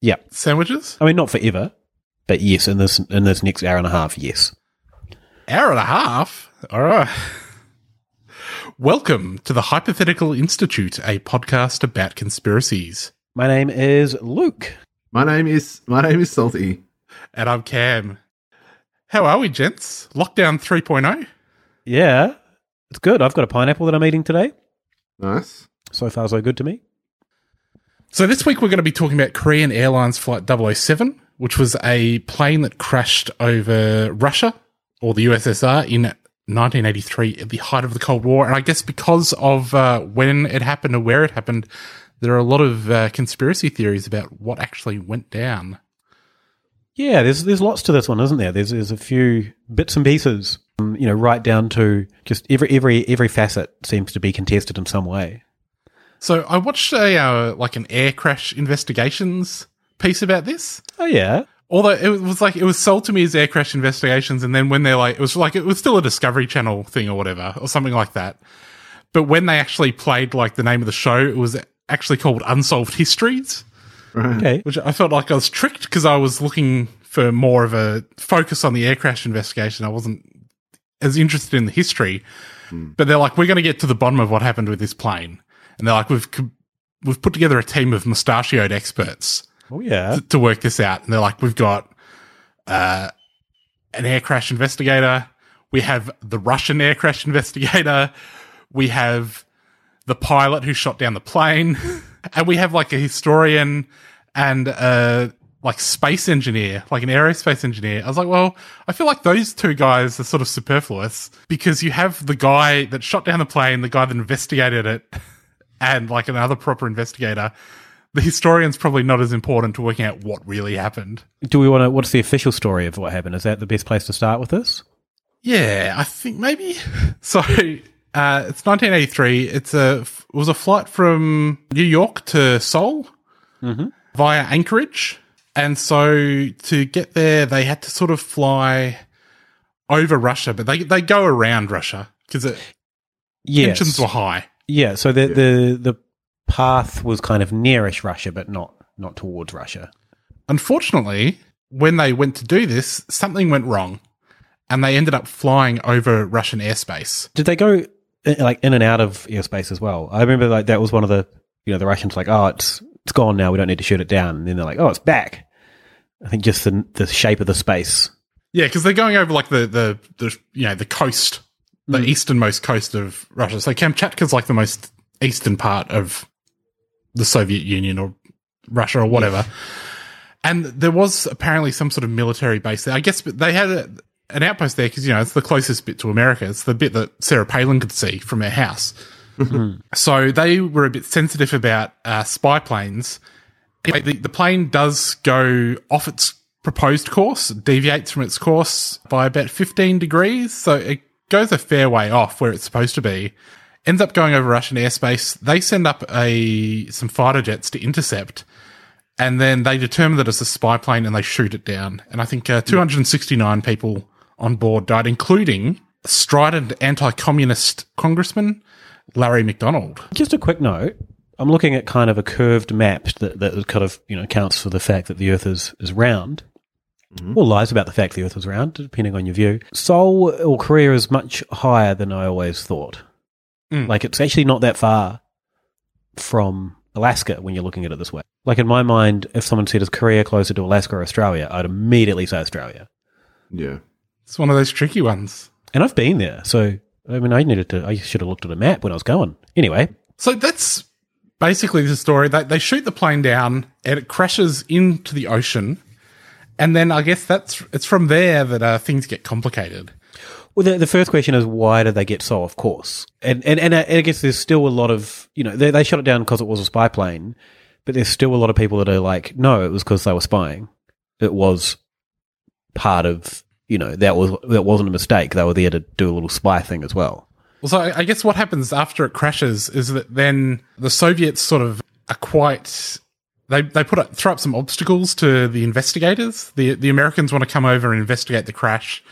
yeah sandwiches? I mean, not forever, but yes, in this in this next hour and a half, yes. Hour and a half. All right. Welcome to the Hypothetical Institute, a podcast about conspiracies. My name is Luke. My name is my name is Salty. And I'm Cam. How are we, gents? Lockdown 3.0? Yeah. It's good. I've got a pineapple that I'm eating today. Nice. So far so good to me. So this week we're going to be talking about Korean Airlines Flight 007, which was a plane that crashed over Russia or the USSR in 1983 at the height of the Cold War. And I guess because of uh, when it happened or where it happened, there are a lot of uh, conspiracy theories about what actually went down. Yeah, there's there's lots to this one, isn't there? There's there's a few bits and pieces, um, you know, right down to just every every every facet seems to be contested in some way. So I watched a uh, like an air crash investigations piece about this. Oh yeah. Although it was like it was sold to me as air crash investigations, and then when they're like, it was like it was still a Discovery Channel thing or whatever or something like that. But when they actually played like the name of the show, it was actually called Unsolved Histories. Right. Okay. Which I felt like I was tricked because I was looking for more of a focus on the air crash investigation. I wasn't as interested in the history. Hmm. But they're like, we're going to get to the bottom of what happened with this plane, and they're like, we've we've put together a team of mustachioed experts. Oh yeah, to, to work this out. And they're like, we've got uh, an air crash investigator. We have the Russian air crash investigator. We have the pilot who shot down the plane, and we have like a historian and a like space engineer, like an aerospace engineer. I was like, well, I feel like those two guys are sort of superfluous because you have the guy that shot down the plane, the guy that investigated it, and like another proper investigator. The historian's probably not as important to working out what really happened. Do we want to? What's the official story of what happened? Is that the best place to start with this? Yeah, I think maybe. So uh, it's 1983. It's a it was a flight from New York to Seoul mm-hmm. via Anchorage, and so to get there, they had to sort of fly over Russia, but they they go around Russia because yes. tensions were high. Yeah, so the yeah. the the path was kind of nearish Russia, but not not towards Russia. Unfortunately, when they went to do this, something went wrong, and they ended up flying over Russian airspace. Did they go eh, like in and out of airspace as well? I remember like that was one of the you know the Russians like oh it's it's gone now we don't need to shoot it down, and then they're like oh it's back. I think just the the shape of the space. Yeah, because they're going over like the the the you know the coast, the mm. easternmost coast of Russia. So Kamchatka's like the most eastern part of the Soviet Union or Russia or whatever. Yeah. And there was apparently some sort of military base there. I guess they had a, an outpost there because, you know, it's the closest bit to America. It's the bit that Sarah Palin could see from her house. Mm-hmm. so they were a bit sensitive about uh, spy planes. Anyway, the, the plane does go off its proposed course, deviates from its course by about 15 degrees. So it goes a fair way off where it's supposed to be ends up going over Russian airspace. They send up a some fighter jets to intercept, and then they determine that it's a spy plane and they shoot it down. And I think uh, 269 people on board died, including strident anti-communist congressman Larry McDonald. Just a quick note. I'm looking at kind of a curved map that, that kind of, you know, accounts for the fact that the Earth is, is round. Or lies about the fact the Earth was round, depending on your view. Seoul or Korea is much higher than I always thought. Mm. Like it's actually not that far from Alaska when you're looking at it this way. Like in my mind, if someone said is Korea closer to Alaska or Australia, I'd immediately say Australia. Yeah. It's one of those tricky ones. And I've been there, so I mean, I needed to. I should have looked at a map when I was going. Anyway, So that's basically the story. They, they shoot the plane down and it crashes into the ocean. And then I guess that's it's from there that uh, things get complicated. Well, the, the first question is why did they get so off course? And and and I, and I guess there's still a lot of you know they, they shot it down because it was a spy plane, but there's still a lot of people that are like, no, it was because they were spying. It was part of you know that was that wasn't a mistake. They were there to do a little spy thing as well. Well, so I I guess what happens after it crashes is that then the Soviets sort of are quite. They they put up, throw up some obstacles to the investigators. The the Americans want to come over and investigate the crash,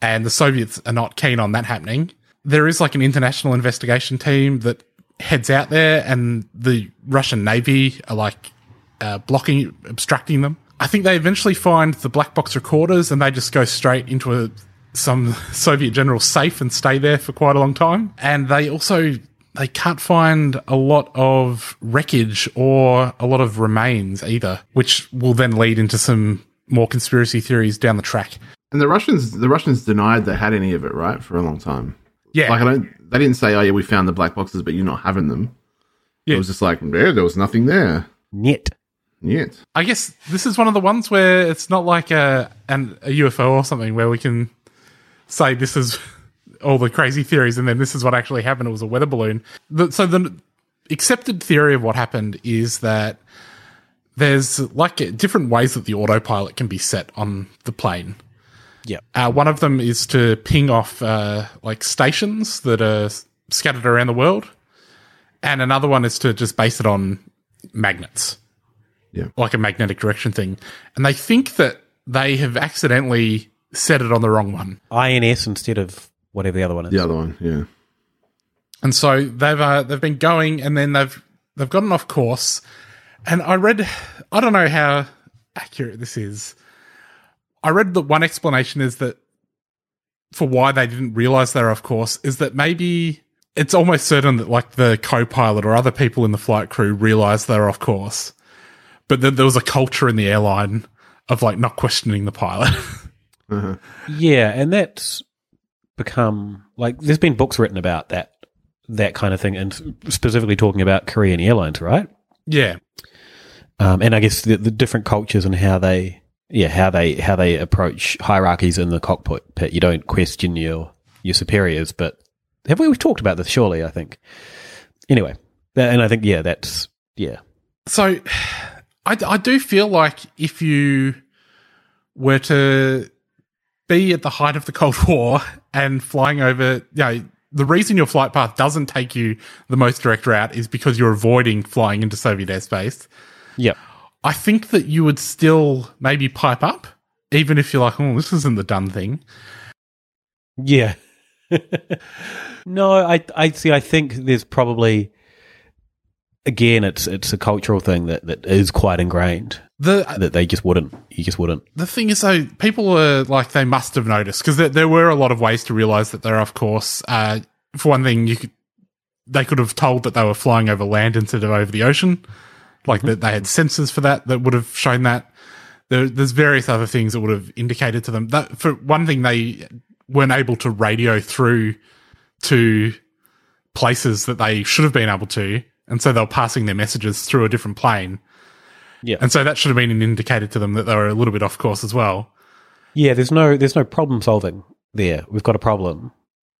and the Soviets are not keen on that happening. There is like an international investigation team that heads out there, and the Russian Navy are like uh, blocking, obstructing them. I think they eventually find the black box recorders, and they just go straight into a some Soviet general safe and stay there for quite a long time. And they also they can't find a lot of wreckage or a lot of remains either, which will then lead into some more conspiracy theories down the track. And the Russians, the Russians denied they had any of it, right, for a long time. Yeah. like I don't. They didn't say, "Oh yeah, we found the black boxes, but you're not having them." Yeah. It was just like, yeah, there was nothing there. Yet. Yet. I guess this is one of the ones where it's not like a an, a UFO or something where we can say this is all the crazy theories and then this is what actually happened. It was a weather balloon. The, so the accepted theory of what happened is that there's like different ways that the autopilot can be set on the plane. Yeah. Uh, one of them is to ping off uh, like stations that are scattered around the world, and another one is to just base it on magnets. Yeah. Like a magnetic direction thing. And they think that they have accidentally set it on the wrong one. INS instead of whatever the other one is. The other one, yeah. And so they've uh, they've been going and then they've they've gotten off course. And I read I don't know how accurate this is. I read that one explanation is that for why they didn't realize they're off course is that maybe it's almost certain that like the co-pilot or other people in the flight crew realized they're off course. But that there was a culture in the airline of like not questioning the pilot. Yeah, and that's become like there's been books written about that that kind of thing, and specifically talking about Korean airlines, right? yeah. Um, and I guess the, the different cultures and how they, yeah, how they how they approach hierarchies in the cockpit. Pit. You don't question your your superiors, but have we we've talked about this? Surely, I think. Anyway, that, and I think yeah, that's yeah, So I, I do feel like if you were to be at the height of the Cold War and flying over, you know, the reason your flight path doesn't take you the most direct route is because you're avoiding flying into Soviet airspace. Yep. I think that you would still maybe pipe up, even if you're like, oh, this isn't the done thing. yeah. no, I I see. I think there's probably again, it's it's a cultural thing that that is quite ingrained. The that they just wouldn't. You just wouldn't. The thing is, though, people are like they must have noticed because there, there were a lot of ways to realize that they're off course. Uh, for one thing, you could they could have told that they were flying over land instead of over the ocean, like that they had sensors for that that would have shown that. There, there's various other things that would have indicated to them that. For one thing, they weren't able to radio through to places that they should have been able to, and so they were passing their messages through a different plane. Yeah. And so that should have been an indicator to them that they were a little bit off course as well. Yeah, there's no there's no problem solving there. We've got a problem.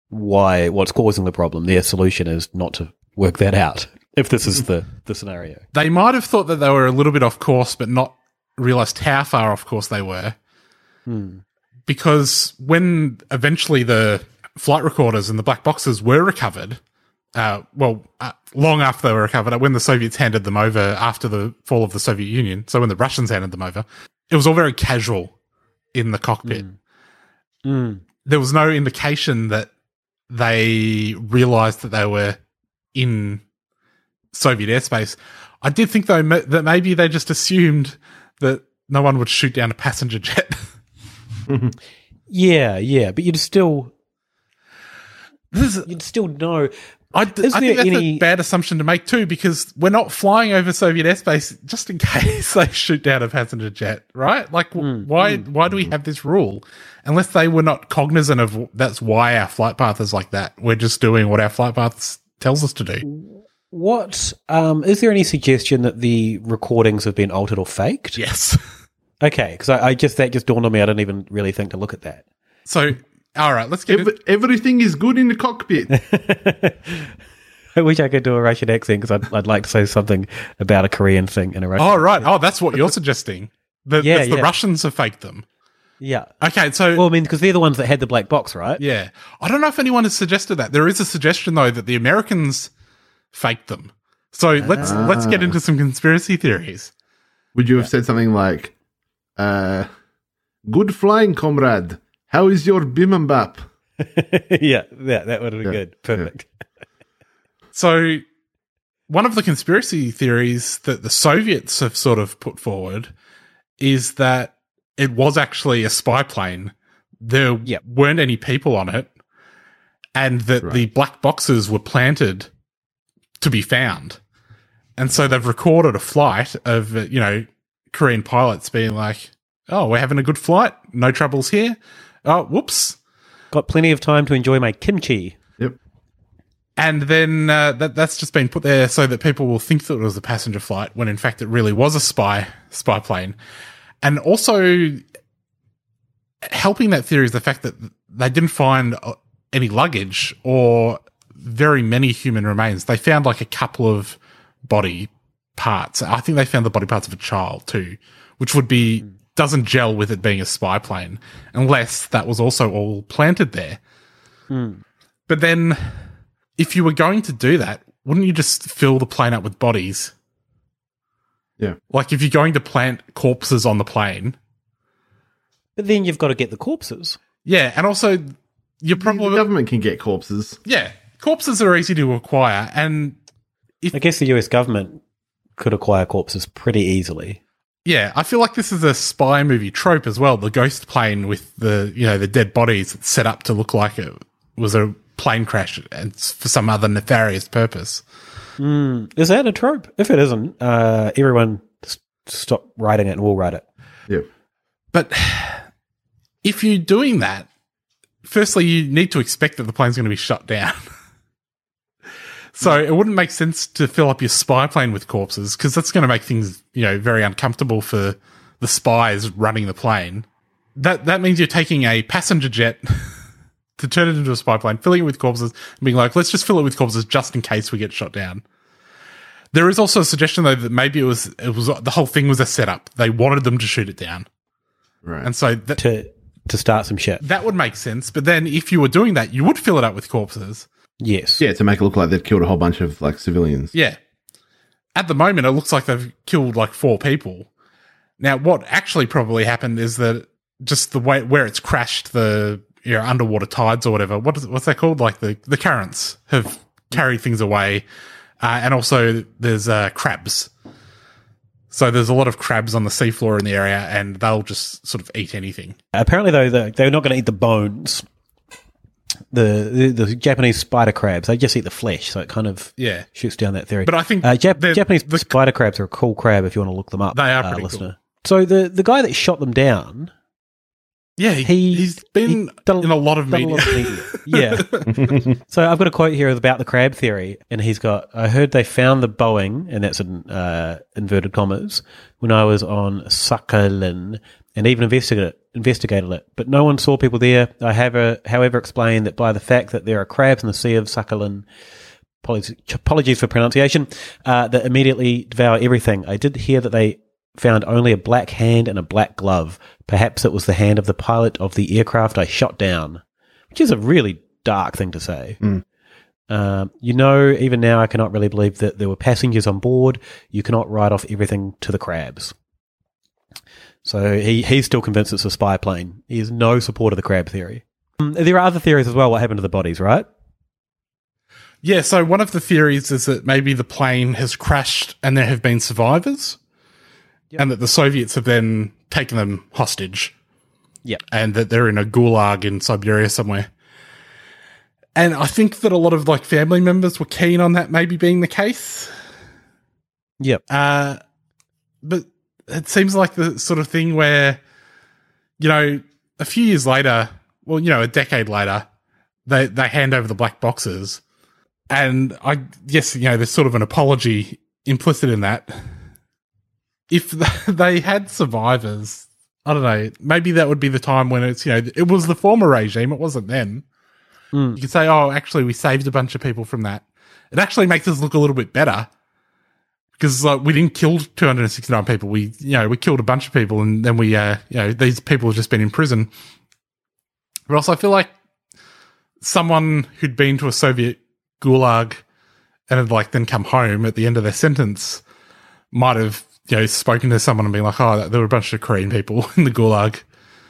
Why? What's causing the problem? Their solution is not to work that out. If this is the the scenario, They might have thought that they were a little bit off course, but not realized how far off course they were. Hmm. Because when eventually the flight recorders and the black boxes were recovered, uh, well, uh, long after they were recovered, when the Soviets handed them over after the fall of the Soviet Union, so when the Russians handed them over, it was all very casual in the cockpit. Mm. There was no indication that they realized that they were in Soviet airspace. I did think though ma- that maybe they just assumed that no one would shoot down a passenger jet. Yeah, yeah, but you'd still you'd still know. I, Is think there that's any- a bad assumption to make too, because we're not flying over Soviet airspace just in case they shoot down a passenger jet, right? Like, w why why do we have this rule? Unless they were not cognizant of that's why our flight path is like that. We're just doing what our flight path tells us to do. What um, is there any suggestion that the recordings have been altered or faked? Yes. Okay, because I, I just that just dawned on me. I didn't even really think to look at that. So, all right, let's get Ev- everything is good in the cockpit. I wish I could do a Russian accent because I'd, I'd like to say something about a Korean thing in a Russian. Oh, right. Oh, that's what you're suggesting. The, Yeah, that's the. Russians have faked them. Yeah. Okay, so Well, I mean, because they're the ones that had the black box, right? Yeah. I don't know if anyone has suggested that. There is a suggestion though that the Americans faked them. So let's Ah. let's get into some conspiracy theories. Would you have said something like, uh, "Good flying, comrade. How is your bibimbap?" yeah, yeah, that would have been Yeah, good. Perfect. So one of the conspiracy theories that the Soviets have sort of put forward is that it was actually a spy plane. There weren't any people on it, and that the black boxes were planted to be found. And so they've recorded a flight of, uh, you know, Korean pilots being like, oh, we're having a good flight. No troubles here. Oh, whoops. Got plenty of time to enjoy my kimchi. Yep. And then uh, that that's just been put there so that people will think that it was a passenger flight when in fact it really was a spy spy plane. And also helping that theory is the fact that they didn't find uh, any luggage or very many human remains. They found like a couple of body parts. I think they found the body parts of a child too, which would be doesn't gel with it being a spy plane unless that was also all planted there. Hmm. But then, if you were going to do that, wouldn't you just fill the plane up with bodies? Yeah. Like if you're going to plant corpses on the plane. But then you've got to get the corpses. Yeah, and also you're probably the government can get corpses. Yeah, corpses are easy to acquire, and I guess the US government could acquire corpses pretty easily. Yeah, I feel like this is a spy movie trope as well. The ghost plane with the you know the dead bodies set up to look like it was a plane crash and for some other nefarious purpose. Mm, is that a trope? If it isn't, uh, everyone s- stop writing it and we'll write it. Yep. But if you're doing that, firstly, you need to expect that the plane's going to be shut down. so it wouldn't make sense to fill up your spy plane with corpses because that's going to make things, you know, very uncomfortable for the spies running the plane. That that means you're taking a passenger jet to turn it into a spy plane, filling it with corpses, and being like, let's just fill it with corpses just in case we get shot down. There is also a suggestion though that maybe it was it was the whole thing was a setup. They wanted them to shoot it down. Right. And so that, to to start some shit. that would make sense. But then if you were doing that, you would fill it up with corpses. Yes. Yeah, to make it look like they've killed a whole bunch of like civilians. Yeah. At the moment, it looks like they've killed like four people. Now, what actually probably happened is that just the way where it's crashed, the you know, underwater tides or whatever. What is what's that called? Like the the currents have carried things away, uh, and also there's uh, crabs. So there's a lot of crabs on the seafloor in the area, and they'll just sort of eat anything. Apparently, though, the- they're not going to eat the bones. The, the the Japanese spider crabs, they just eat the flesh, so it kind of Yeah. shoots down that theory. But I think uh, Jap- the- Japanese spider crabs are a cool crab if you want to look them up. They are uh, pretty listener. So the the guy that shot them down, Yeah, he, he's been done in a lot of a media. lot of media. yeah. so I've got a quote here about the crab theory, and he's got. I heard they found the Boeing, and that's in uh, inverted commas, when I was on Sakhalin, and even investigated investigated it, but no one saw people there. I have, uh, however, explained that by the fact that there are crabs in the Sea of Sakhalin. Apologies, apologies for pronunciation. Uh, that immediately devour everything. I did hear that they found only a black hand and a black glove. Perhaps it was the hand of the pilot of the aircraft I shot down, which is a really dark thing to say. Mm. Um, you know, even now, I cannot really believe that there were passengers on board. You cannot write off everything to the crabs. So he, he's still convinced it's a spy plane. He has no support of the crab theory. Um, there are other theories as well. What happened to the bodies, right? Yeah, so one of the theories is that maybe the plane has crashed and there have been survivors, and that the Soviets have then taken them hostage. Yeah. And that they're in a gulag in Siberia somewhere. And I think that a lot of like family members were keen on that maybe being the case. Yep. Uh, but it seems like the sort of thing where, you know, a few years later, well, you know, a decade later, they they hand over the black boxes, and I guess you know there's sort of an apology implicit in that. If they had survivors, I don't know, maybe that would be the time when it's you know it was the former regime, it wasn't them. You could say, oh, actually, we saved a bunch of people from that. It actually makes us look a little bit better because like we didn't kill 269 people. We you know we killed a bunch of people, and then we uh you know these people have just been in prison. But also, I feel like someone who'd been to a Soviet gulag and had like then come home at the end of their sentence might have you know spoken to someone and been like, oh, there were a bunch of Korean people in the gulag.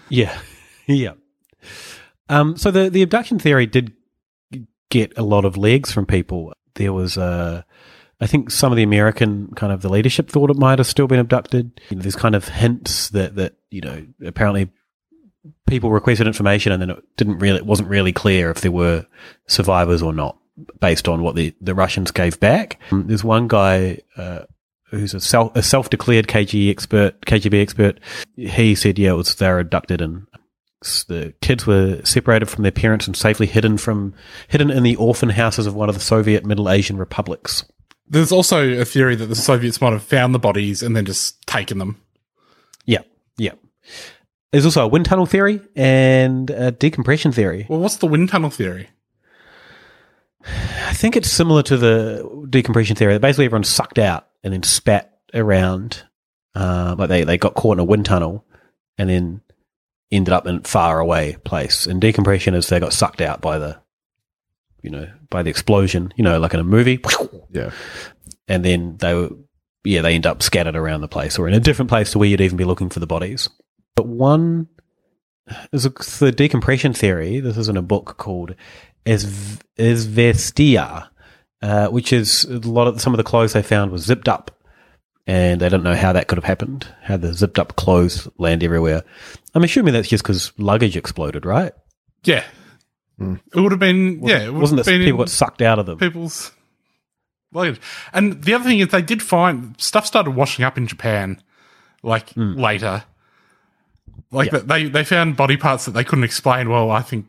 Yeah, yeah. Um, so the the abduction theory did get a lot of legs from people. There was uh, I think some of the American kind of the leadership thought it might have still been abducted. You know, there's kind of hints that that you know apparently people requested information and then it didn't really it wasn't really clear if there were survivors or not based on what the the Russians gave back. Um, there's one guy. Uh, Who's a self a self declared KG expert, KGB expert? He said, "Yeah, it was they were abducted and the kids were separated from their parents and safely hidden from hidden in the orphan houses of one of the Soviet Middle Asian republics. There's also a theory that the Soviets might have found the bodies and then just taken them. Yeah, yeah. There's also a wind tunnel theory and a decompression theory. Well, what's the wind tunnel theory? I think it's similar to the decompression theory. Basically, everyone sucked out and then spat around, uh, like they, they got caught in a wind tunnel and then ended up in a far away place. And decompression is they got sucked out by the, you know, by the explosion, you know, like in a movie. Yeah. And then they were, yeah, they end up scattered around the place or in a different place to where you'd even be looking for the bodies. But one is the decompression theory. This is in a book called Is Izvestia, uh, which is a lot of some of the clothes they found was zipped up and they don't know how that could have happened. How the zipped up clothes land everywhere. I'm assuming that's just because luggage exploded, right? Yeah, it would have been. Wasn't- yeah, it would wasn't have that been people got sucked out of them? People's luggage. And the other thing is, they did find stuff started washing up in Japan, like Hmm. later. Like that they they found body parts that they couldn't explain. Well, I think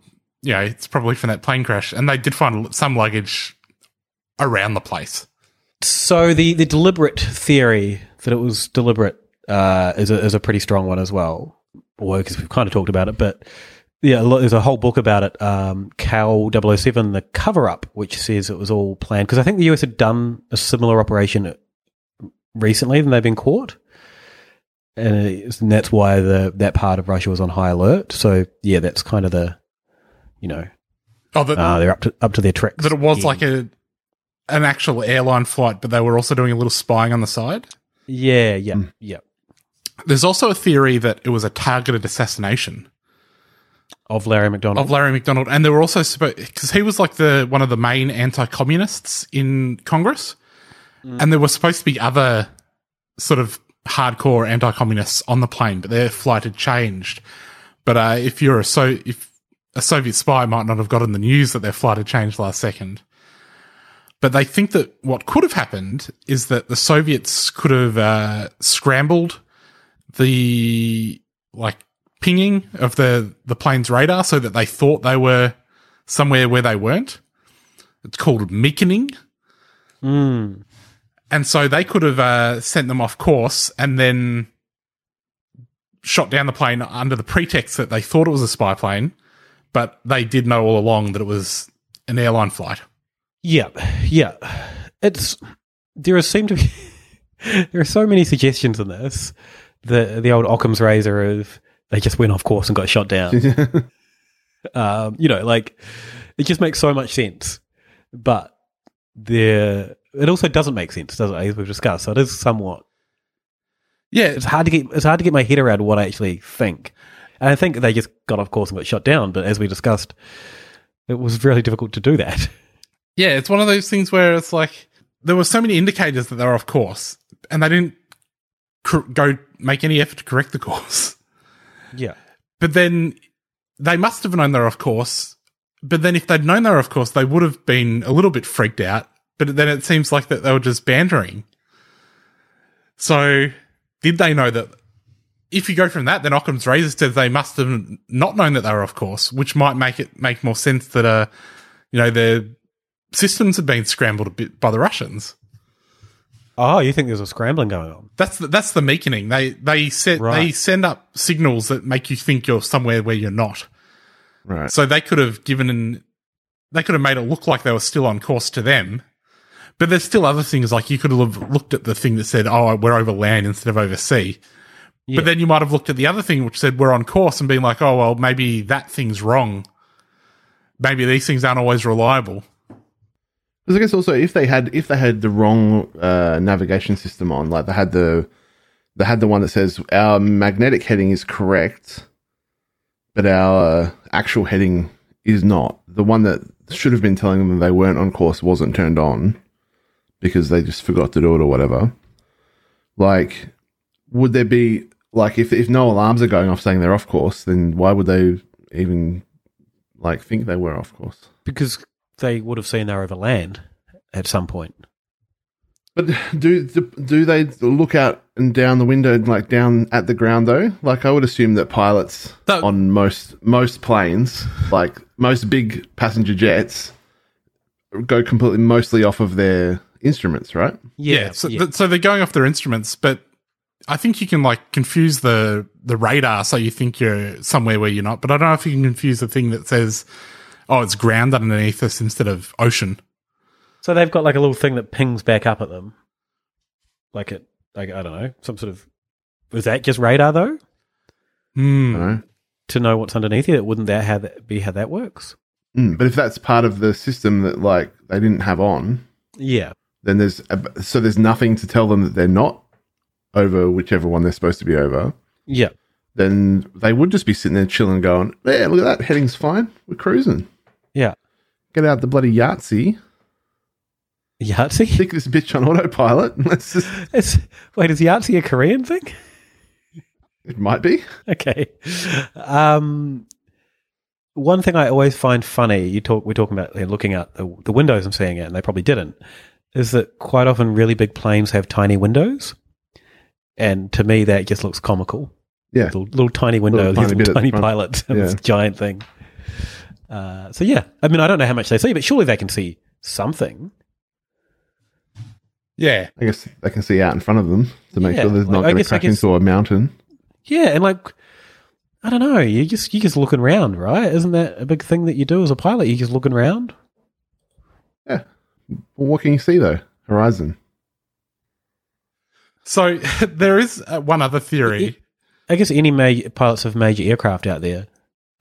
know it's probably from that plane crash, and they did find some luggage around the place. So the the deliberate theory that it was deliberate uh, is a is a pretty strong one as well. Because we've kind of talked about it, but yeah, there's a whole book about it. Um, KAL 007, the cover up, which says it was all planned because I think the US had done a similar operation recently, and they've been caught. And, and that's why the that part of Russia was on high alert. So yeah, that's kind of the, you know, Oh, that, uh, they're up to up to their tricks. that it was like a an actual airline flight, but they were also doing a little spying on the side. Yeah, yeah, yeah. There's also a theory that it was a targeted assassination Of Larry McDonald. of Larry McDonald, and there were also supposed because he was like the one of the main anti-communists in Congress, and there were supposed to be other sort of hardcore anti-communists on the plane, but their flight had changed. But uh, if you're a so if a Soviet spy might not have gotten the news that their flight had changed last second. But they think that what could have happened is that the Soviets could have uh, scrambled the like pinging of the the plane's radar so that they thought they were somewhere where they weren't. It's called meaconing. Mm. And so they could have uh, sent them off course and then shot down the plane under the pretext that they thought it was a spy plane, but they did know all along that it was an airline flight. Yeah, yeah. It's there seem to be there are so many suggestions in this. The the old Occam's razor of they just went off course and got shot down. um, you know, like it just makes so much sense but there it also doesn't make sense, does it? As we've discussed, so it is somewhat. Yeah, it's hard to get it's hard to get my head around what I actually think, and I think they just got off course and got shot down. But as we discussed, it was really difficult to do that. Yeah, it's one of those things where it's like there were so many indicators that they were off course, and they didn't cor- go make any effort to correct the course. Yeah. But then they must have known they were off course. But then if they'd known they were off course, they would have been a little bit freaked out. But then it seems like that they were just bantering. So did they know that? If you go from that, then Occam's razor says they must have not known that they were off course, which might make it make more sense that uh, you know, their systems had been scrambled a bit by the Russians. Oh, you think there's a scrambling going on? That's the, that's the meaconing. They they set Right. they send up signals that make you think you're somewhere where you're not. Right. So they could have given an they could have made it look like they were still on course to them. But there's still other things like you could have looked at the thing that said, "Oh, we're over land instead of over sea." Yeah. But then you might have looked at the other thing which said we're on course and been like, "Oh, well, maybe that thing's wrong. Maybe these things aren't always reliable." Because I guess also if they had if they had the wrong uh, navigation system on, like they had the they had the one that says our magnetic heading is correct, but our uh, actual heading is not. The one that should have been telling them they weren't on course wasn't turned on because they just forgot to do it or whatever. Like, would there be like if if no alarms are going off saying they're off course, then why would they even like think they were off course? Because they would have seen they're over land at some point. But do, do do they look out and down the window, like down at the ground though? Like I would assume that pilots on most most planes, like most big passenger jets, go completely mostly off of their instruments, right? Yeah. so, th- so they're going off their instruments, but I think you can like confuse the the radar so you think you're somewhere where you're not. But I don't know if you can confuse the thing that says, "Oh, it's ground underneath us" instead of ocean. So they've got like a little thing that pings back up at them, like it, like I don't know, some sort of. Was that just radar though? Hmm. To know what's underneath it, wouldn't that how that be how that works? Mm, but if that's part of the system that like they didn't have on, Yeah. then there's a, so there's nothing to tell them that they're not over whichever one they're supposed to be over. Yeah. Then they would just be sitting there chilling, going, "Yeah, look at that, heading's fine. We're cruising. Yeah. Get out the bloody Yahtzee." Yahtzee? Stick this bitch on autopilot. Let's just. It's, wait, is Yahtzee a Korean thing? It might be. Okay. Um, one thing I always find funny, you talk, we're talking about looking out the, the windows and seeing it, and they probably didn't, is that quite often really big planes have tiny windows. And to me, that just looks comical. Yeah. Little, little tiny window, Little tiny little tiny, the front. pilots, and this giant thing. Uh, so, yeah. I mean, I don't know how much they see, but surely they can see something. Yeah. I guess they can see out in front of them to make Yeah, sure there's like, not I going to crash guess- into a mountain. Yeah, and like I don't know, you just you just looking around, right? Isn't that a big thing that you do as a pilot? You just looking around. Well, what can you see though? Horizon. So there is uh, one other theory. I guess any major pilots of major aircraft out there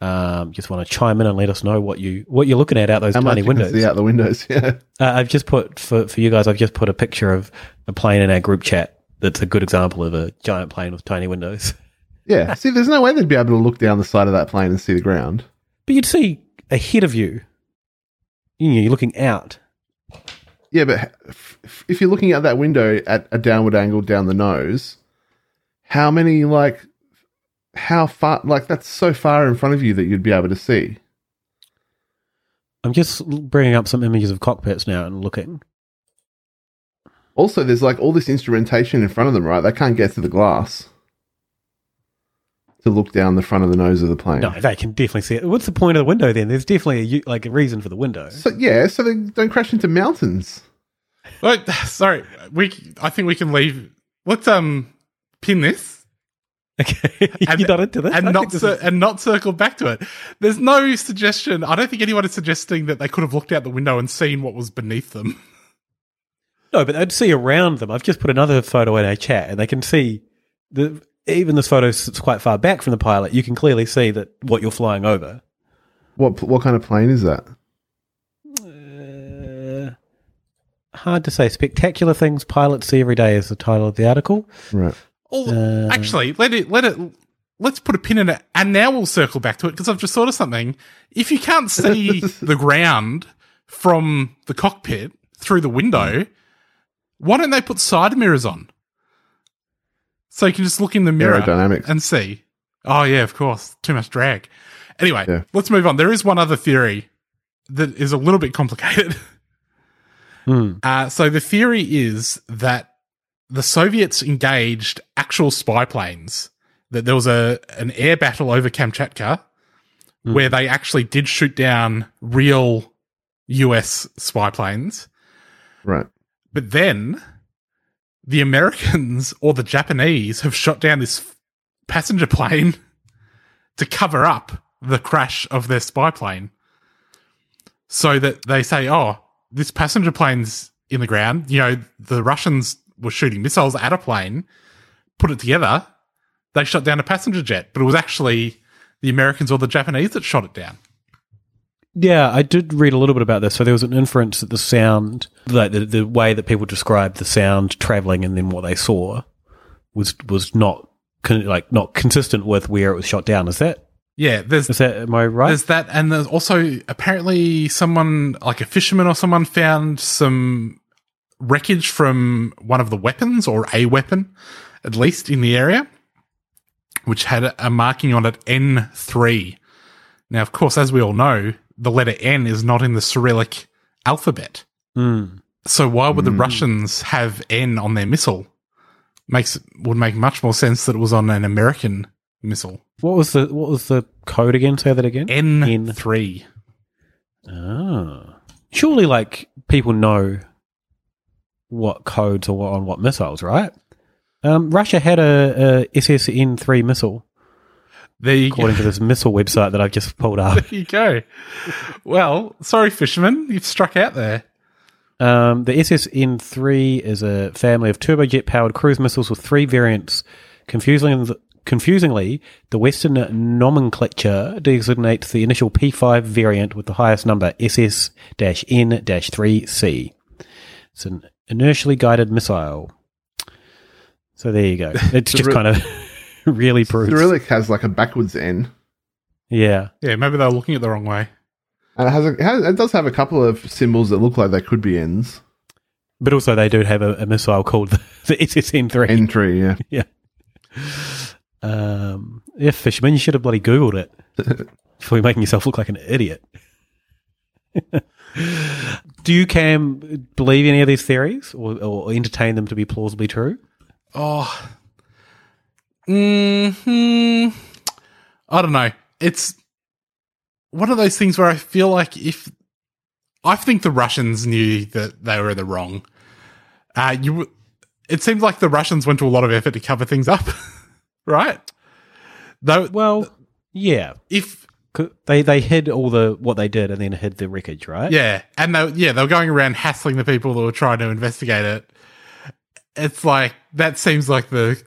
um, just want to chime in and let us know what you what you're looking at out those How much tiny you can windows. see out the windows? Yeah. Uh, I've just put for for you guys. I've just put a picture of a plane in our group chat. That's a good example of a giant plane with tiny windows. Yeah. see, there's no way they'd be able to look down the side of that plane and see the ground. But you'd see ahead of you. You know, you're looking out. Yeah, but if- if you're looking out that window at a downward angle down the nose, how many like how far like that's so far in front of you that you'd be able to see. I'm just bringing up some images of cockpits now and looking. Also, there's like all this instrumentation in front of them, right? They can't get to the glass to look down the front of the nose of the plane. No, they can definitely see it. What's the point of the window then? There's definitely a, u- like a reason for the window. So yeah, so they don't crash into mountains. Wait, sorry, we. I think we can leave. Let's um pin this. Okay, Have you're not into this, and I not this cir- is- and not circle back to it. There's no suggestion. I don't think anyone is suggesting that they could have looked out the window and seen what was beneath them. No, but they'd see around them. I've just put another photo in our chat, and they can see the even this photo sits quite far back from the pilot. You can clearly see that what you're flying over. What what kind of plane is that? hard to say. Spectacular things pilots see every day is the title of the article. Right. Oh, Uh, actually, let it let it. Let's put a pin in it, and now we'll circle back to it because I've just thought of something. If you can't see the ground from the cockpit through the window, why don't they put side mirrors on? So you can just look in the mirror Aerodynamics. and see. Oh yeah, of course. Too much drag. Anyway, Yeah. let's move on. There is one other theory that is a little bit complicated. Hmm. Uh, so the theory is that the Soviets engaged actual spy planes. That there was a an air battle over Kamchatka where they actually did shoot down real US spy planes. Right. But then the Americans or the Japanese have shot down this passenger plane to cover up the crash of their spy plane. So that they say, oh, this passenger plane's in the ground. You know, the Russians were shooting missiles at a plane, put it together. They shot down a passenger jet, but it was actually the Americans or the Japanese that shot it down. Yeah, I did read a little bit about this. So there was an inference that the sound, like the, the way that people described the sound traveling and then what they saw, was was not con- like not consistent with where it was shot down. Is that Yeah, there's is that am I right? There's that, and there's also apparently someone, like a fisherman or someone, found some wreckage from one of the weapons or a weapon, at least in the area, which had a, a marking on it N3. Now, of course, as we all know, the letter N is not in the Cyrillic alphabet. Hmm. So why would the Russians have N on their missile? Makes would make much more sense that it was on an American missile. What was the what was the code again? Say that again. N three. Ah, surely like people know what codes are on what missiles, right? Um, Russia had a, a SSN three missile. There you according to this missile website that I've just pulled up. There you go. Well, sorry, fisherman, you've struck out there. Um, the SSN 3 is a family of turbojet powered cruise missiles with three variants. Confusingly, confusingly, the Western nomenclature designates the initial P5 variant with the highest number, SS N 3C. It's an inertially guided missile. So there you go. It's just kind of really proves. Cyrillic has like a backwards N. Yeah. Yeah, maybe they're looking at it the wrong way. And it has, a, it has it does have a couple of symbols that look like they could be N's. But also, they do have a, a missile called the, the SSN 3. N3, yeah. yeah. Um, yeah, Fisherman, you should have bloody Googled it before you're making yourself look like an idiot. Do you, Cam, believe any of these theories or, or entertain them to be plausibly true? Oh. Hmm. I don't know. It's one of those things where I feel like if I think the Russians knew that they were in the wrong. Uh, you, it seems like the Russians went to a lot of effort to cover things up, right? Though, well, yeah. If they they hid all the what they did and then hid the wreckage, right? Yeah, and they yeah they were going around hassling the people that were trying to investigate it. It's like that seems like the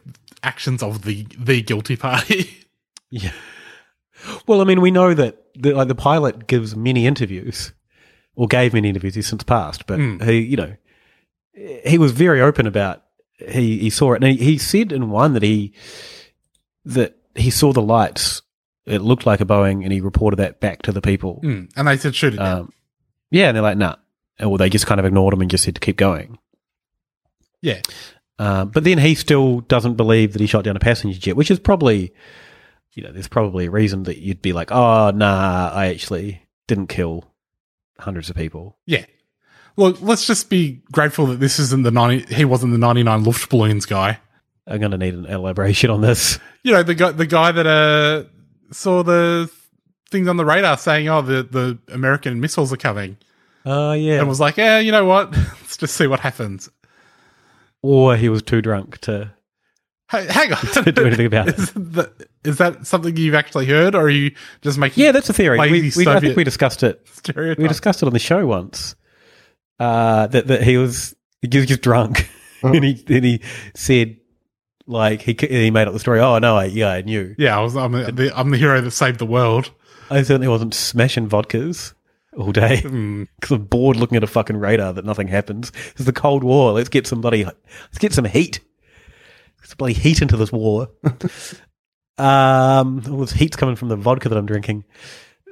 actions of the the guilty party. Yeah. Well, I mean, we know that the, like the pilot gives many interviews, or gave many interviews. He's since passed, but Mm. he, you know, he was very open about he he saw it, and he, he said in one that he that he saw the lights. It looked like a Boeing, and he reported that back to the people. Mm, and they said shoot it. Um, yeah, and they're like, nah, or they just kind of ignored him and just said to keep going. yeah, Um, but then he still doesn't believe that he shot down a passenger jet, which is probably, you know, there's probably a reason that you'd be like, oh, nah, I actually didn't kill hundreds of people. yeah. Look, let's just be grateful that this isn't the ninety. He wasn't the ninety nine Luftballons guy. I'm going to need an elaboration on this. You know the guy the guy that uh saw the things on the radar saying, "Oh, the the American missiles are coming," Oh, yeah. and was like, "Yeah, you know what? let's just see what happens." Or he was too drunk to, Hey, hang on. to do anything about it. Is that, is that something you've actually heard, or are you just making? Yeah, that's a theory. We, we, I think we discussed it. stereotype? We discussed it on the show once. Uh, that that he was he was just drunk, and he and he said like he he made up the story. Oh no, I, yeah, I knew. Yeah, I was. I'm the, I'm the hero that saved the world. I certainly wasn't smashing vodkas. All day because I'm bored looking at a fucking radar that nothing happens. It's the Cold War. Let's get somebody. Let's get some heat. Let's bloody heat into this war. um, all this heat's coming from the vodka that I'm drinking.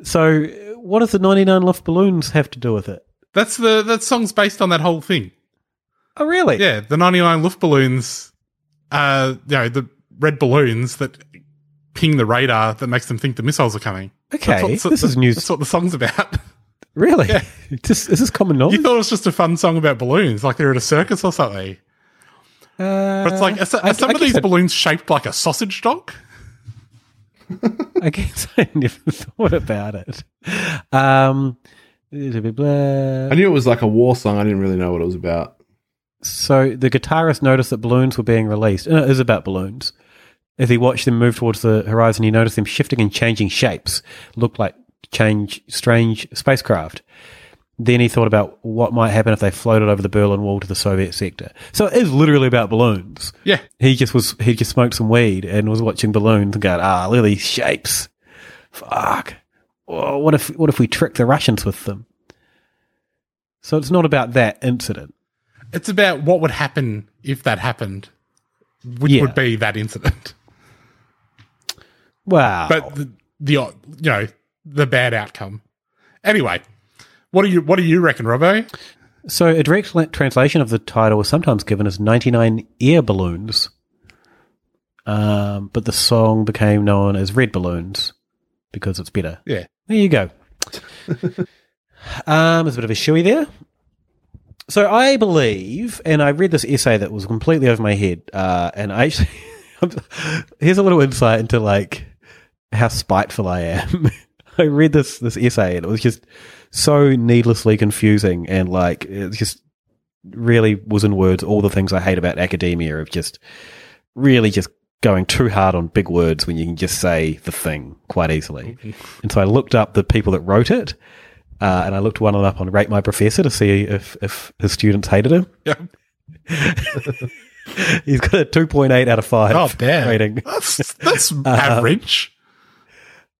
So, what does the 99 Luft balloons have to do with it? That's the that song's based on that whole thing. Oh, really? Yeah, the 99 Luft balloons, uh, you know, the red balloons that ping the radar that makes them think the missiles are coming. Okay, That's what- this is news. That's what the song's about. Really? Yeah. Just, is this common knowledge? You thought it was just a fun song about balloons, like they're at a circus or something. Uh, But it's like, are, so- I- some I of these guess I- balloons shaped like a sausage dog? I guess I never thought about it. Um. I knew it was like a war song. I didn't really know what it was about. So the guitarist noticed that balloons were being released. and it is about balloons. As he watched them move towards the horizon, he noticed them shifting and changing shapes. Looked like change strange spacecraft. Then he thought about what might happen if they floated over the Berlin Wall to the Soviet sector. So it is literally about balloons. Yeah. He just was he just smoked some weed and was watching balloons and going, ah, look at these shapes. Fuck. Oh, what if what if we trick the Russians with them? So it's not about that incident. It's about what would happen if that happened, which Yeah. would be that incident. Wow. But the, the you know the bad outcome. Anyway, what do you what do you reckon, Robbo? So, a direct translation of the title is sometimes given as 99 Air Balloons. Um, but the song became known as Red Balloons because it's better. Yeah. There you go. um, there's a bit of a shoey there. So, I believe, and I read this essay that was completely over my head, uh, and I actually, here's a little insight into like how spiteful I am. I read this this essay and it was just so needlessly confusing and like it just really was in words all the things I hate about academia of just really just going too hard on big words when you can just say the thing quite easily. and so I looked up the people that wrote it. Uh, and I looked one of them up on Rate My Professor to see if, if his students hated him. Yeah. He's got a 2.8 out of 5 Oh, damn. rating. That's that's Um, average.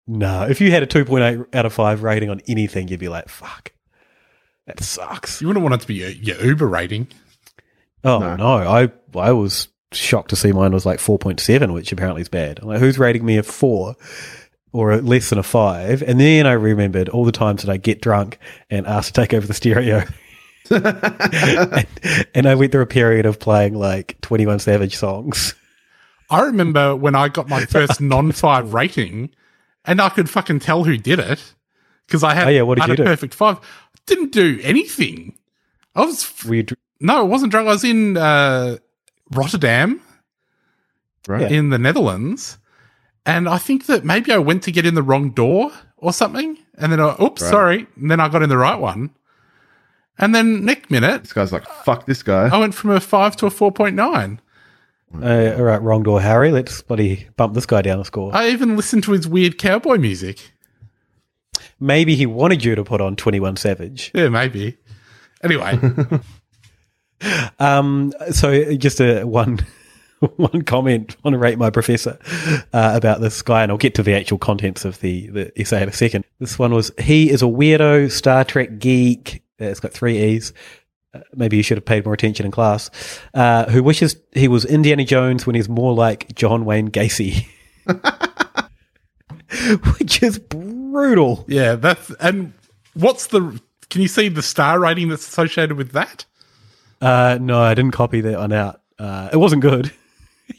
No, if you had a 2.8 out of 5 rating on anything, you'd be like, fuck, that sucks. You wouldn't want it to be your, your Uber rating. Oh, no. I, I was shocked to see mine was like 4.7, which apparently is bad. I'm like, who's rating me a 4 or a less than a 5? And then I remembered all the times that I get drunk and ask to take over the stereo. and, and I went through a period of playing like 21 Savage songs. I remember when I got my first non five rating, and I could fucking tell who did it because I had, Oh, yeah, what did I had you a do? perfect five. Didn't do anything. I was Were you dr- no, it wasn't drunk. I was in uh, Rotterdam, Right. in the Netherlands, and I think that maybe I went to get in the wrong door or something, and then I, oops, Right. sorry, and then I got in the right one, and then next minute This guy's like, fuck this guy. I went from a five to a four point nine. Uh, all right, wrong door, Harry. Let's bloody bump this guy down a score. I even listened to his weird cowboy music. Maybe he wanted you to put on 21 Savage. Yeah, maybe. Anyway, Um, so just a one one comment on a rate my professor uh, about this guy, and I'll get to the actual contents of the, the essay in a second. This one was he is a weirdo Star Trek geek. Uh, it's got three E's. Maybe you should have paid more attention in class. Uh, who wishes he was Indiana Jones when he's more like John Wayne Gacy, which is brutal. yeah, that's and what's the? Can you see the star rating that's associated with that? Uh, no, I didn't copy that one out. Uh, it wasn't good.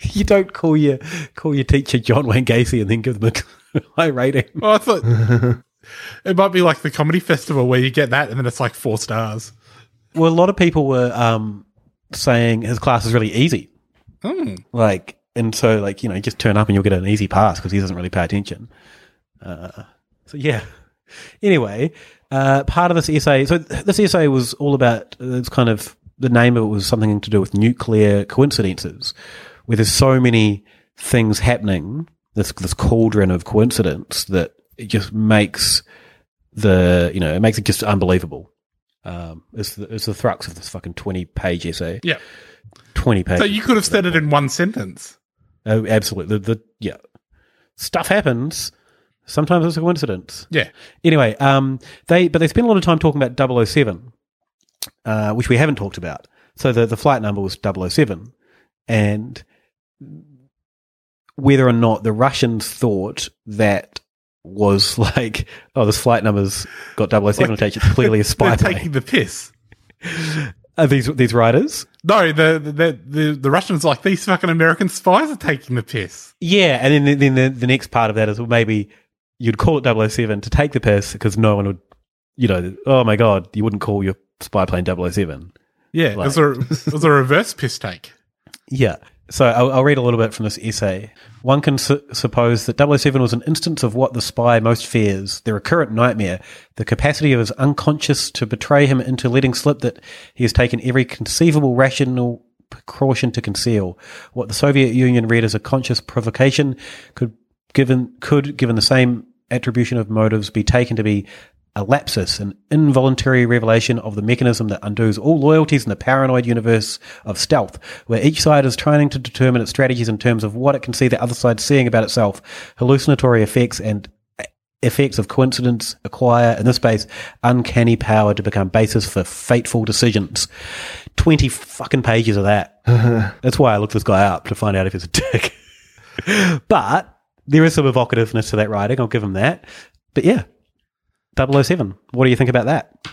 you don't call your call your teacher John Wayne Gacy and then give them a high rating. Well, I thought it might be like the comedy festival where you get that and then it's like four stars. Well, a lot of people were um, saying his class is really easy. Hmm. Like, and so like you know, you just turn up and you'll get an easy pass because he doesn't really pay attention. Uh, so yeah. Anyway, uh, part of this essay. So this essay was all about. uh, It's kind of the name of it was something to do with nuclear coincidences, where there's so many things happening. This this cauldron of coincidence that it just makes the you know it makes it just unbelievable. Um, it's the, it's the thrux of this fucking twenty page essay. Yeah. twenty pages. So you could have said it in one sentence. Oh, absolutely. The, the yeah, stuff happens. Sometimes it's a coincidence. Yeah. Anyway, um, they but they spent a lot of time talking about 007, uh, which we haven't talked about. So the the flight number was 007, and whether or not the Russians thought that was like, oh, this flight number's got 007 Like, attached. It's clearly a spy They're plane. taking the piss. Are these these riders? No, the, the the the Russians are like these fucking American spies are taking the piss. Yeah, and then then the, the next part of that is well, maybe you'd call it 007 to take the piss because no one would, you know, oh my god, you wouldn't call your spy plane 007. Yeah, it Like- was a it was a reverse piss take. Yeah. So I'll, I'll read a little bit from this essay. One can su- suppose that 007 was an instance of what the spy most fears, the recurrent nightmare, the capacity of his unconscious to betray him into letting slip that he has taken every conceivable rational precaution to conceal. What the Soviet Union read as a conscious provocation could given could given the same attribution of motives be taken to be a lapsus, an involuntary revelation of the mechanism that undoes all loyalties in the paranoid universe of stealth, where each side is trying to determine its strategies in terms of what it can see the other side seeing about itself. Hallucinatory effects and effects of coincidence acquire, in this space, uncanny power to become basis for fateful decisions. 20 fucking pages of that. That's why I looked this guy up to find out if he's a dick. but there is some evocativeness to that writing. I'll give him that. But yeah, 007. What do you think about that?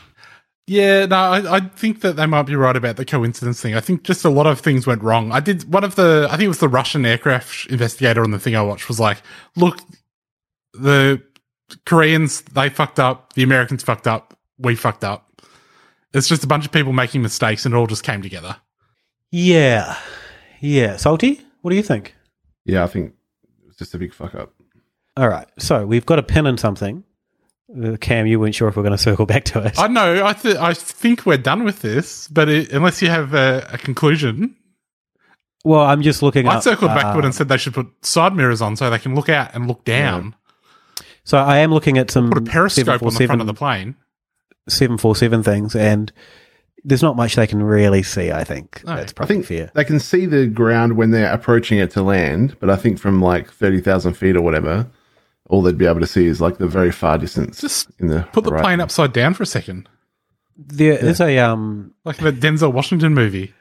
Yeah, no, I, I think that they might be right about the coincidence thing. I think just a lot of things went wrong. I did one of the, I think it was the Russian aircraft investigator on the thing I watched was like, look, the Koreans, they fucked up, the Americans fucked up, we fucked up. It's just a bunch of people making mistakes and it all just came together. Yeah. Yeah. Salty, what do you think? Yeah, I think it was just a big fuck up. All right. So we've got a pin in something. Uh, Cam, you weren't sure if we're going to circle back to it. I know, I, th- I think we're done with this, but it, unless you have a, a conclusion, Well, I'm just looking I up, circled uh, backward and said they should put side mirrors on so they can look out and look down. So I am looking at some Put a periscope on the front of the plane. 747 things, and there's not much they can really see, I think. That's I probably think fair. they can see the ground when they're approaching it to land, but I think from like 30,000 feet or whatever, all they'd be able to see is like the very far distance. Just in the Put the right- plane upside down for a second. There is a um Like the Denzel Washington movie.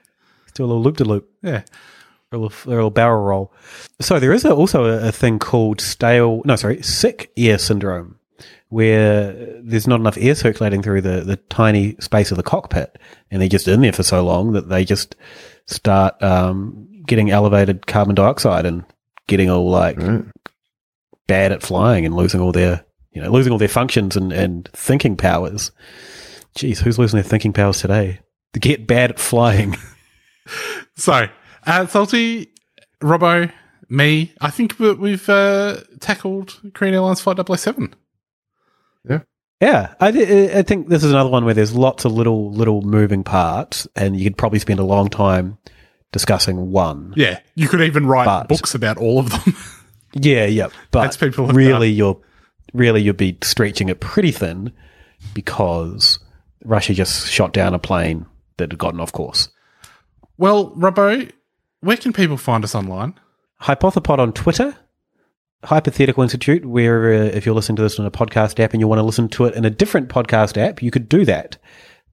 do a little loop to loop. Yeah. A little, a little barrel roll. So there is a, also a, a thing called stale, no, sorry, sick air syndrome, where there's not enough air circulating through the, the tiny space of the cockpit, and they're just in there for so long that they just start um, getting elevated carbon dioxide and getting all like bad at flying and losing all their, you know, losing all their functions and, and thinking powers. Jeez, who's losing their thinking powers today? To get bad at flying. So, uh, Salty, Robbo, me, I think we- we've uh, tackled Korean Air Lines Flight 007. Yeah, Yeah, I, thi- I think this is another one where there's lots of little little moving parts, and you could probably spend a long time discussing one. Yeah, you could even write But- books about all of them. Yeah, yeah, but That's people really you're really you'd be stretching it pretty thin because Russia just shot down a plane that had gotten off course. well, Robbo, where can people find us online? Hypothepod on Twitter, Hypothetical Institute, where uh, if you're listening to this on a podcast app and you want to listen to it in a different podcast app, you could do that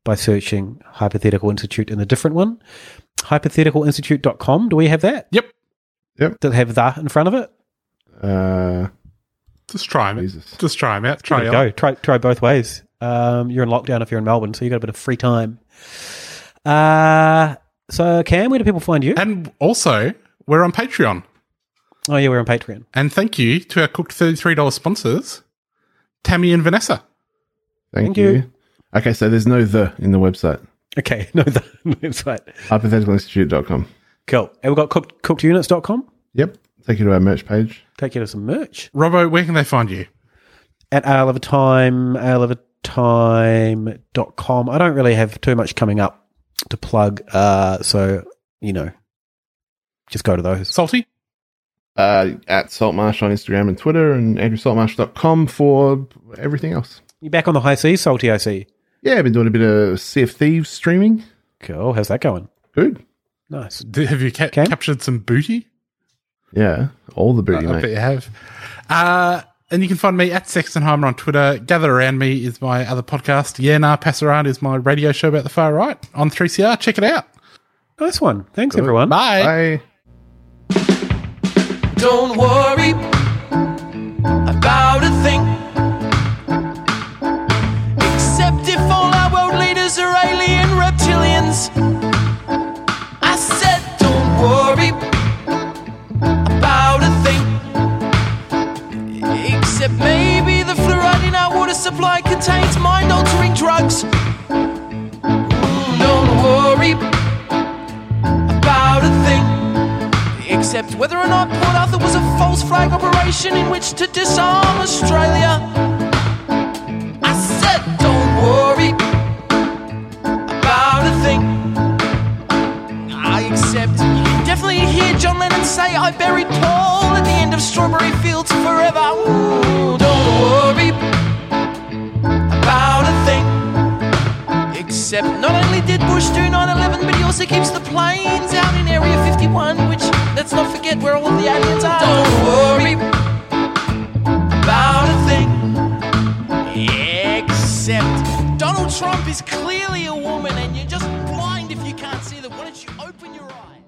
by searching Hypothetical Institute in a different one. Hypotheticalinstitute.com. Do we have that? Yep. Yep. Does it have that in front of it? Uh, Just try them. Just try them out. Try There it out. go. Try try both ways. Um, you're in lockdown if you're in Melbourne, so you got a bit of free time. Uh so Cam, where do people find you? And also, we're on Patreon. Oh yeah, we're on Patreon. And thank you to our cooked $33 sponsors, Tammy and Vanessa. thank, Thank you. you. Okay, so there's no the in the website. Okay, no the website. Hypotheticalinstitute.com. Cool. And we've got cooked cookedunits.com. Yep. Take you to our merch page. Take you to some merch. Robbo, where can they find you? At Ale of a Time, Ale of a Time.com. I don't really have too much coming up to plug, uh, so you know, just go to those. Salty? Uh, at Saltmarsh on Instagram and Twitter and andrewsaltmarsh.com for everything else. You back on the high seas, salty I see. Yeah, I've been doing a bit of Sea of Thieves streaming. Cool. How's that going? Good. Nice. Did- Have you ca- captured some booty? Yeah, all the booty, I mate. bet you have. Uh, and you can find me at Sextonheimer on Twitter. Gather Around Me is my other podcast. Yeah, No Pasaran is my radio show about the far right on 3CR. Check it out. Nice one. Thanks, everyone. Bye. Bye. Don't worry water contains mind altering drugs. Don't worry about a thing. Except whether or not Port Arthur was a false flag operation in which to disarm Australia. I said, don't worry about a thing. I accept. You can definitely hear John Lennon say, I buried Paul at the end of Strawberry Fields forever. Ooh, don't worry Except not only did Bush do 9-11, but he also keeps the planes out in Area 51, which, let's not forget where all of the aliens are. Don't worry about a thing. Except Donald Trump is clearly a woman, and you're just blind if you can't see that. Why don't you open your eyes?